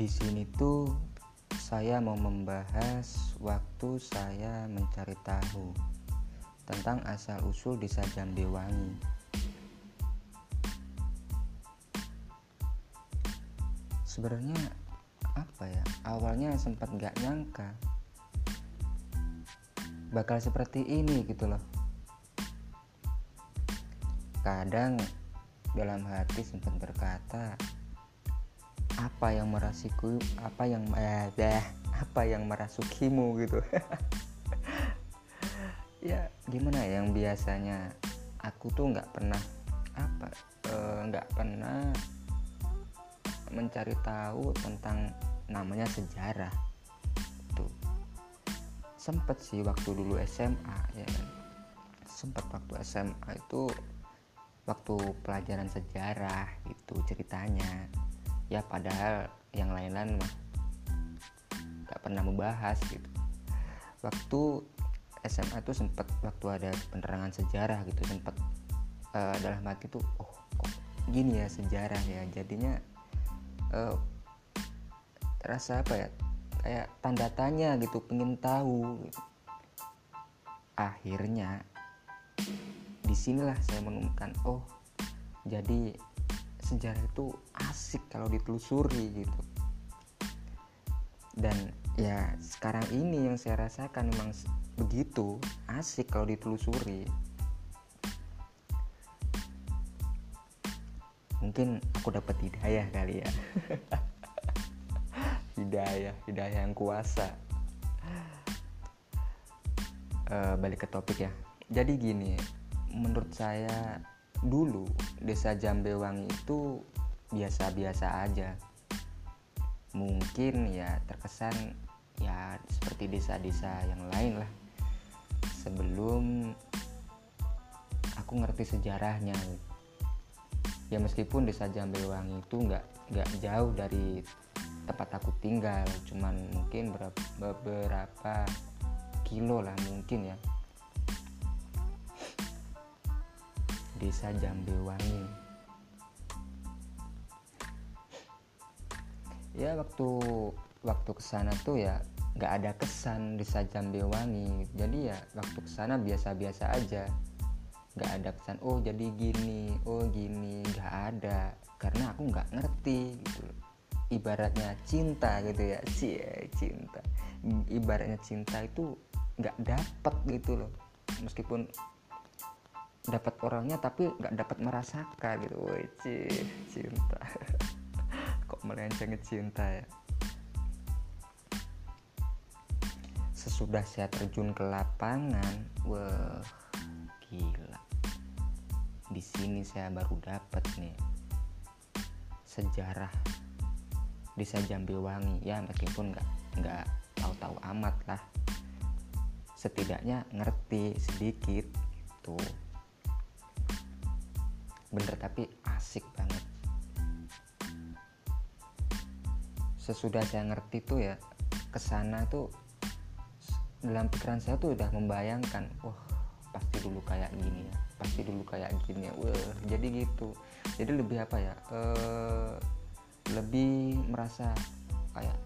Di sini tuh saya mau membahas waktu saya mencari tahu tentang asal-usul desa Jambewangi. Sebenarnya apa ya? Awalnya sempat nggak nyangka bakal seperti ini gitu loh. Kadang dalam hati sempat berkata, apa yang merasiku apa yang eh, apa yang merasukimu gitu. Ya gimana ya yang biasanya aku tuh nggak pernah apa eh, nggak e, pernah mencari tahu tentang namanya sejarah tuh. Sempet sih waktu dulu SMA ya kan. Sempet waktu SMA itu waktu pelajaran sejarah itu ceritanya ya padahal yang lain-lain mah gak pernah membahas gitu waktu SMA tuh sempat waktu ada penerangan sejarah gitu sempat uh, dalam hati tuh oh kok gini ya sejarah ya jadinya uh, terasa apa ya kayak tanda tanya gitu pengen tahu gitu. akhirnya di sinilah saya menemukan oh jadi sejarah itu asik kalau ditelusuri gitu. Dan ya sekarang ini yang saya rasakan memang begitu asik kalau ditelusuri. Mungkin aku dapat hidayah kali ya. Hidayah hidayah yang kuasa. Uh, balik ke topik ya. Jadi gini menurut saya dulu desa Jambewangi itu biasa-biasa aja. Mungkin ya terkesan ya seperti desa-desa yang lain lah. Sebelum aku ngerti sejarahnya. Ya meskipun desa Jambewangi itu nggak nggak jauh dari tempat aku tinggal cuman mungkin beberapa kilo lah mungkin ya desa Jambewangi. Ya waktu waktu ke sana tuh ya nggak ada kesan desa Jambewangi. Jadi ya waktu ke sana biasa-biasa aja. Nggak ada kesan oh jadi gini oh gini. Nggak ada. Karena aku nggak ngerti gitu ibaratnya cinta gitu ya. Cie cinta. Ibaratnya cinta itu nggak dapet gitu loh. Meskipun dapat orangnya tapi nggak dapat merasakan gitu. Woi cinta. Kok melenceng cinta ya? Sesudah saya terjun ke lapangan wah gila. Di sini saya baru dapat nih sejarah. Desa Jambiwangi ya meskipun nggak nggak tahu-tahu amat lah. Setidaknya ngerti sedikit tuh bener tapi asik banget. Sesudah saya ngerti tuh ya ke sana tuh dalam pikiran saya tuh udah membayangkan wah pasti dulu kayak gini ya pasti dulu kayak gini ya. Wah jadi gitu. Jadi lebih apa ya e, lebih merasa kayak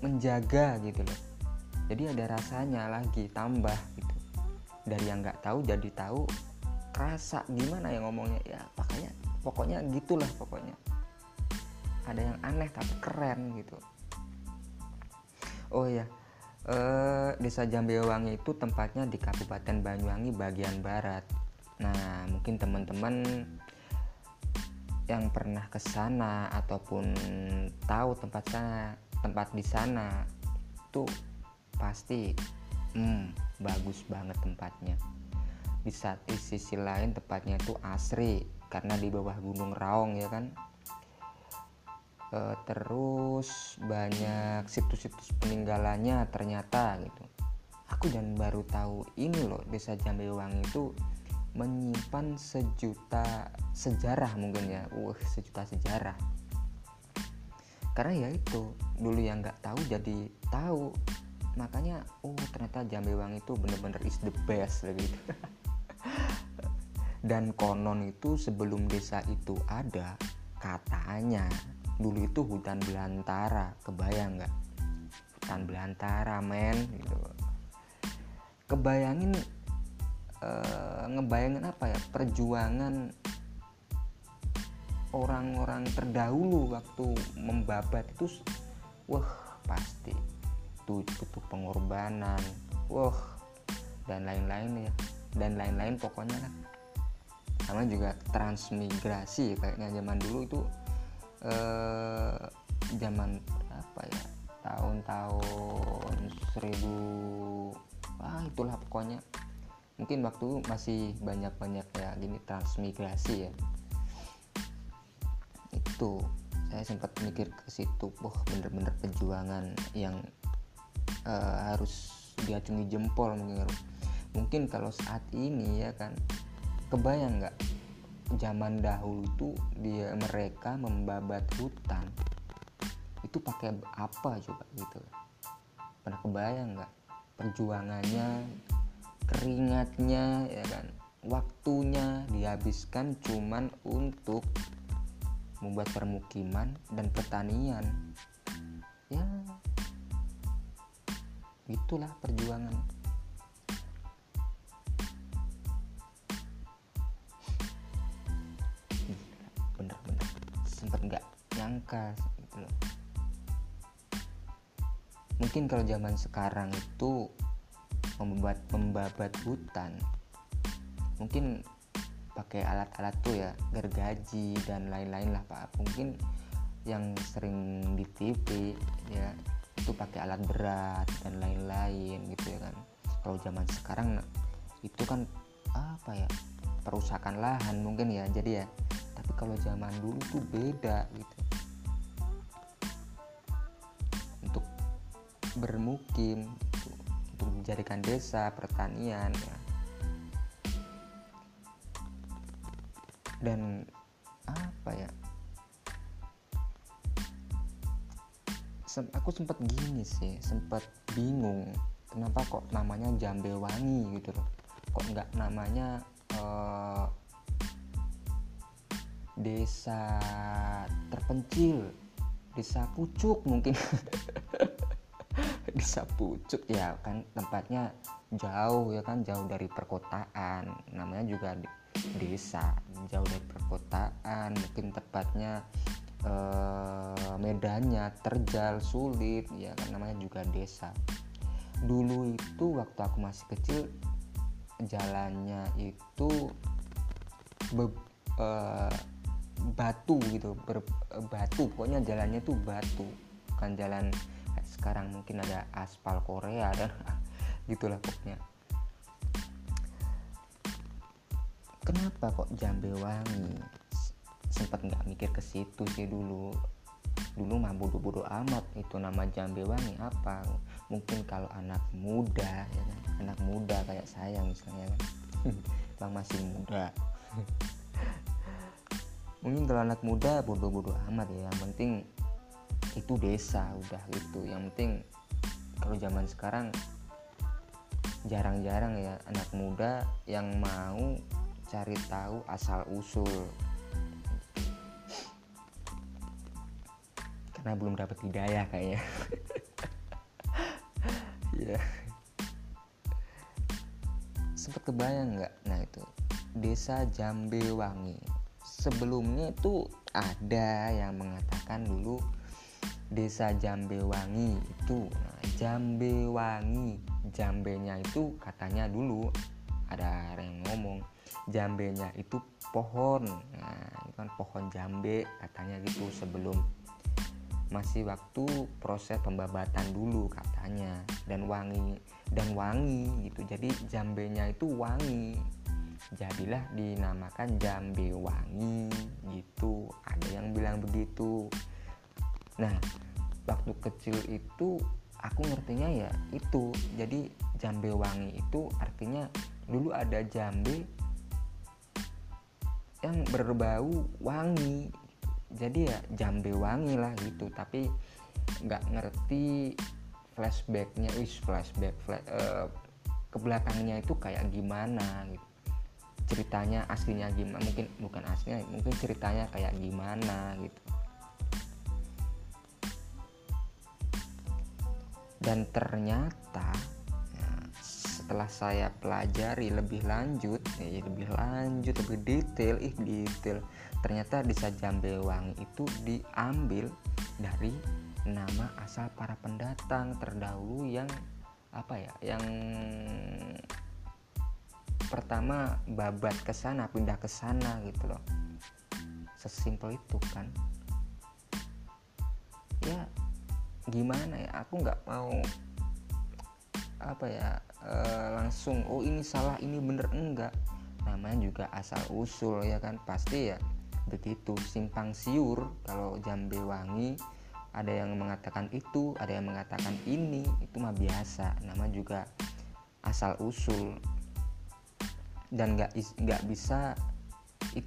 menjaga gitu loh. Jadi ada rasanya lagi tambah gitu. Dari yang nggak tahu jadi tahu rasa gimana ya ngomongnya? Ya makanya pokoknya gitulah pokoknya. Ada yang aneh tapi keren gitu. Oh ya eh, desa Jambewangi itu tempatnya di Kabupaten Banyuwangi bagian barat. Nah mungkin teman-teman yang pernah ke sana ataupun tahu tempat sana tempat di sana tuh pasti hmm, bagus banget tempatnya di saat sisi lain tepatnya itu asri karena di bawah gunung Raung ya kan? E, terus banyak situs-situs peninggalannya ternyata gitu. Aku dan baru tahu ini loh desa Jambewangi itu menyimpan sejuta sejarah mungkin ya. Wah sejuta sejarah. Karena ya itu dulu yang nggak tahu jadi tahu. Makanya oh ternyata Jambewangi itu bener-bener is the best gitu dan konon itu sebelum desa itu ada katanya dulu itu hutan belantara. Kebayang nggak? Hutan belantara men gitu. Kebayangin uh, ngebayangin apa ya? Perjuangan orang-orang terdahulu waktu membabat itu wah pasti itu butuh pengorbanan wah dan lain-lain ya. Dan lain-lain pokoknya lah sama juga transmigrasi kayaknya zaman dulu itu eh, zaman apa ya tahun-tahun seribu ah itulah pokoknya. Mungkin waktu masih banyak-banyak ya gini transmigrasi ya. Itu saya sempat mikir ke situ wah bener-bener perjuangan yang uh, harus diacungi jempol mungkin. Mungkin kalau saat ini ya kan kebayang nggak? Zaman dahulu tuh dia mereka membabat hutan. Itu pakai apa coba gitu? Pernah kebayang nggak? Perjuangannya keringatnya ya kan? Waktunya dihabiskan cuman untuk membuat permukiman dan pertanian. Ya itulah perjuangan nyangka gitu loh. Mungkin kalau zaman sekarang itu membuat membabat hutan mungkin pakai alat-alat tuh ya gergaji dan lain-lain lah pak. Mungkin yang sering di TV ya itu pakai alat berat dan lain-lain gitu ya kan. Kalau zaman sekarang itu kan apa ya perusakan lahan mungkin ya jadi ya. Tapi kalau zaman dulu tuh beda gitu bermukim untuk menjadikan desa pertanian ya. Dan apa ya? Sem aku sempat gini sih sempat bingung kenapa kok namanya jambe wangi gitu loh. Kok nggak namanya uh, desa terpencil desa pucuk mungkin desa pucuk ya kan tempatnya jauh ya kan jauh dari perkotaan. Namanya juga desa jauh dari perkotaan. Mungkin tepatnya eh, medannya terjal sulit ya kan namanya juga desa. Dulu itu waktu aku masih kecil jalannya itu be, eh, batu gitu ber, batu. Pokoknya jalannya tuh batu bukan jalan sekarang mungkin ada aspal Korea dan gitulah pokoknya. Kenapa kok Jambe wangi? Sempat nggak mikir ke situ sih dulu. Dulu mah bodoh-bodoh amat itu nama Jambe wangi apa. Mungkin kalau anak muda ya kan? Anak muda kayak saya misalnya kan? Yang masih muda. Mungkin kalau anak muda bodoh-bodoh amat ya. Yang penting itu desa udah gitu yang penting kalau zaman sekarang jarang-jarang ya anak muda yang mau cari tahu asal usul. Karena belum dapat hidayah kayaknya ya. Sempat kebayang nggak? Nah itu. Desa Jambewangi. Sebelumnya itu ada yang mengatakan dulu desa Jambewangi itu. Nah, Jambewangi Jambenya itu katanya dulu ada yang ngomong jambenya itu pohon. Nah itu kan pohon jambe katanya gitu sebelum masih waktu proses pembabatan dulu katanya. Dan wangi dan wangi gitu. Jadi jambenya itu wangi. Jadilah dinamakan jambe wangi gitu. Ada yang bilang begitu nah waktu kecil itu aku ngertinya ya itu. Jadi jambe wangi itu artinya dulu ada jambe yang berbau wangi. Jadi ya jambe wangi lah gitu. Tapi nggak ngerti flashbacknya wis flashback flash, uh, ke belakangnya itu kayak gimana gitu. Ceritanya aslinya gimana mungkin bukan aslinya mungkin ceritanya kayak gimana gitu dan ternyata ya, setelah saya pelajari lebih lanjut ya lebih lanjut lebih detail ih detail. Ternyata desa Jambewangi itu diambil dari nama asal para pendatang terdahulu yang apa ya yang pertama babat ke sana pindah ke sana gitu loh. Sesimpel itu kan. Ya gimana ya? Aku nggak mau apa ya e, langsung oh ini salah ini bener. Enggak. Namanya juga asal usul ya kan? Pasti ya begitu. Simpang siur kalau jambe wangi ada yang mengatakan itu ada yang mengatakan ini itu mah biasa. Nama juga asal usul. Dan nggak nggak bisa it,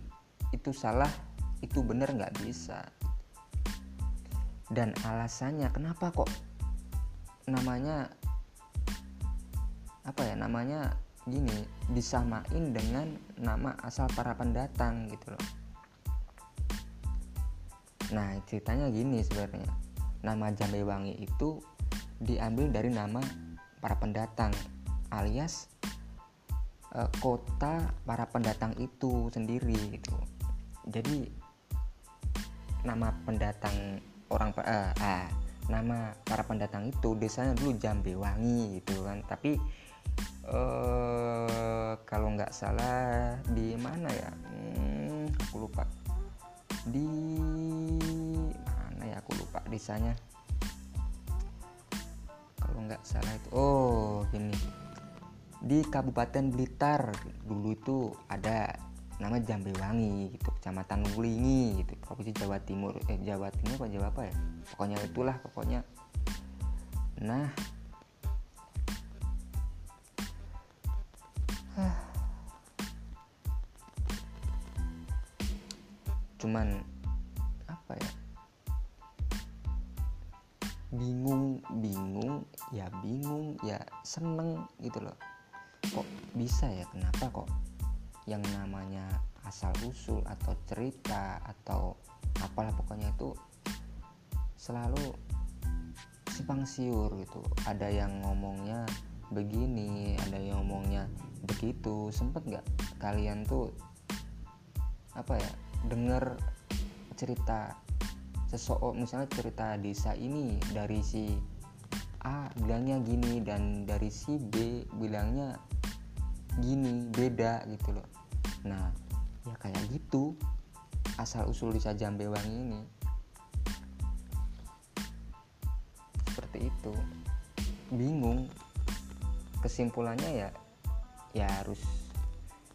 itu salah itu benar nggak bisa dan alasannya kenapa kok namanya apa ya namanya gini disamain dengan nama asal para pendatang gitu loh. Nah ceritanya gini sebenarnya. Nama Jambewangi itu diambil dari nama para pendatang alias uh, kota para pendatang itu sendiri gitu. Jadi nama pendatang orang uh, ah, nama para pendatang itu desanya dulu Jambewangi gitu kan. Tapi uh, kalau nggak salah di mana ya? Hmm, aku lupa. Di mana ya? Aku lupa desanya. Kalau nggak salah itu oh ini. Di Kabupaten Blitar dulu itu ada nama Jambewangi gitu Kecamatan Wulingi gitu. Provinsi Jawa Timur eh Jawa Timur apa Jawa apa ya? Pokoknya itulah pokoknya. Nah. Cuman apa ya? Bingung bingung ya bingung ya seneng gitu loh. Kok bisa ya? Kenapa kok yang namanya asal usul atau cerita atau apalah pokoknya itu selalu simpang siur gitu. Ada yang ngomongnya begini ada yang ngomongnya begitu. Sempet nggak kalian tuh apa ya denger cerita seseorang misalnya cerita desa ini dari si A bilangnya gini dan dari si B bilangnya gini beda gitu loh. Nah ya kayak gitu. Asal usul di Jambewangi ini. Seperti itu. Bingung. Kesimpulannya ya ya harus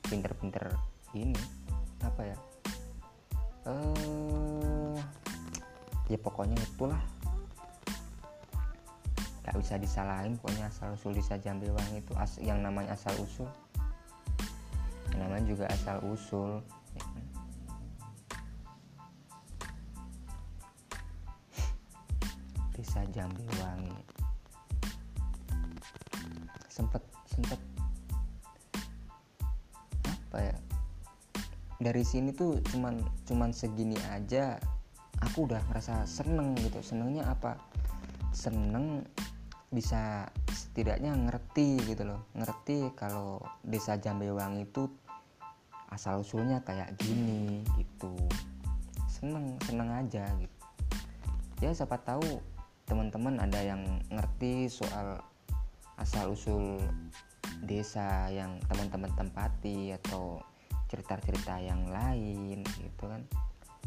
pinter-pinter ini apa ya? Eh ya pokoknya itulah gak bisa disalahin pokoknya asal usul di Jambewangi itu as yang namanya asal usul. Namanya juga asal usul. Ya kan? Jambiwangi sempet sempet. Apa ya? Dari sini tuh cuman cuman segini aja aku udah ngerasa seneng gitu. Senengnya apa? Seneng bisa setidaknya ngerti gitu loh. Ngerti kalau desa Jambewangi itu asal usulnya kayak gini gitu. Seneng seneng aja gitu. Ya siapa tahu teman-teman ada yang ngerti soal asal usul desa yang teman-teman tempati atau cerita-cerita yang lain gitu kan.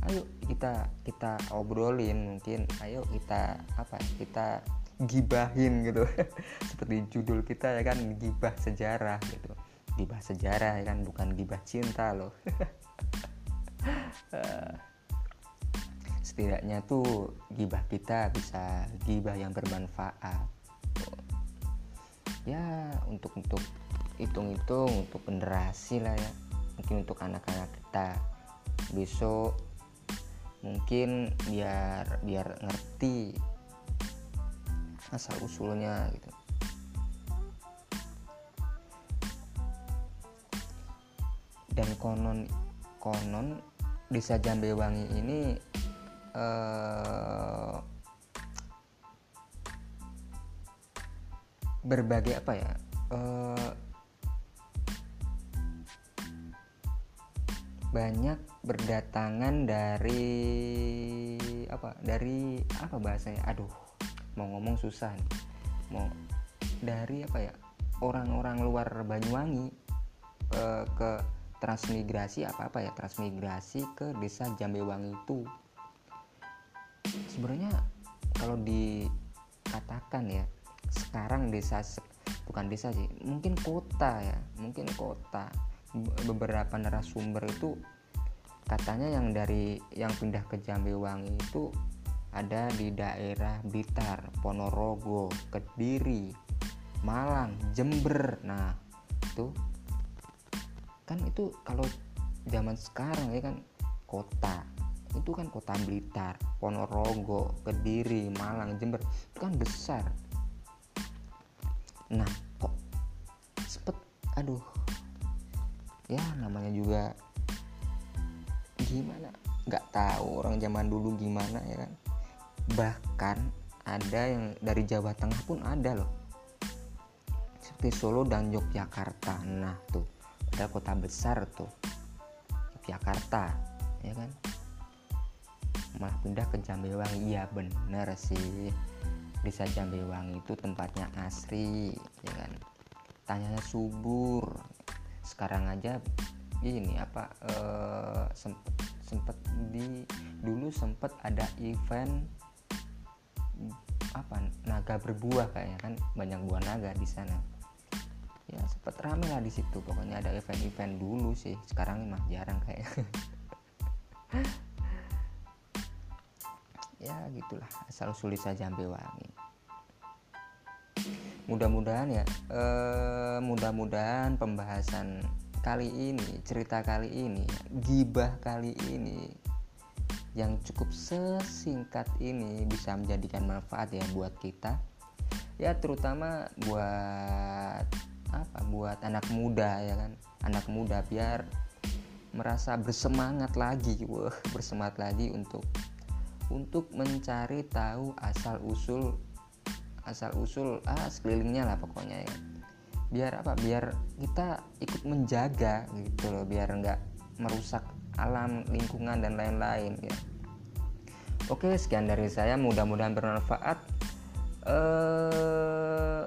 Ayo kita kita obrolin mungkin. Ayo kita apa kita gibahin gitu. Seperti judul kita ya kan gibah sejarah gitu. Gibah sejarah ya kan bukan gibah cinta loh. Setidaknya tuh gibah kita bisa gibah yang bermanfaat. Ya untuk untuk hitung-hitung untuk generasi lah ya. Mungkin untuk anak-anak kita. Besok mungkin biar biar ngerti asal usulnya gitu. Dan konon konon desa Jambewangi ini eh, berbagai apa ya uh, banyak berdatangan dari apa dari apa bahasanya aduh mau ngomong susah nih. Mau dari apa ya orang-orang luar Banyuwangi uh, ke transmigrasi apa apa ya transmigrasi ke desa Jambewangi itu. Sebenarnya kalau dikatakan ya sekarang desa bukan desa sih mungkin kota ya mungkin kota beberapa narasumber itu katanya yang dari yang pindah ke Jambewangi itu ada di daerah Blitar, Ponorogo, Kediri, Malang, Jember. Nah, itu kan itu kalau zaman sekarang ya kan kota. Itu kan kota Blitar, Ponorogo, Kediri, Malang, Jember. Itu kan besar. Nah, kok sepet aduh ya namanya juga gimana nggak tahu orang zaman dulu gimana ya kan bahkan ada yang dari Jawa Tengah pun ada loh. Seperti Solo dan Yogyakarta. Nah tuh ada kota besar tuh Yogyakarta ya kan? Malah pindah ke Jambewangi. Iya bener sih. Desa Jambewangi itu tempatnya asri ya kan? Tanyanya subur. Sekarang aja ini apa uh, sempet sempet di dulu sempet ada event apa naga berbuah kayaknya kan. Banyak buah naga di sana. Ya sempet rame lah di situ. Pokoknya ada event-event dulu sih. Sekarang mah jarang kayak ya gitulah. Asal sulit saja ambil wangi. Mudah-mudahan ya eh, mudah-mudahan pembahasan kali ini cerita kali ini gibah kali ini yang cukup sesingkat ini bisa menjadikan manfaat ya buat kita. Ya terutama buat apa buat anak muda ya kan. Anak muda biar merasa bersemangat lagi wah bersemangat lagi untuk untuk mencari tahu asal usul asal usul ah sekelilingnya lah pokoknya ya. Biar apa biar kita ikut menjaga gitu loh biar nggak merusak alam lingkungan dan lain-lain ya. Oke sekian dari saya. Mudah-mudahan bermanfaat. Eh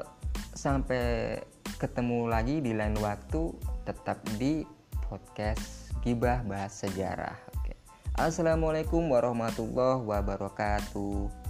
sampai ketemu lagi di lain waktu tetap di podcast gibah bahas sejarah. Oke. Assalamualaikum warahmatullahi wabarakatuh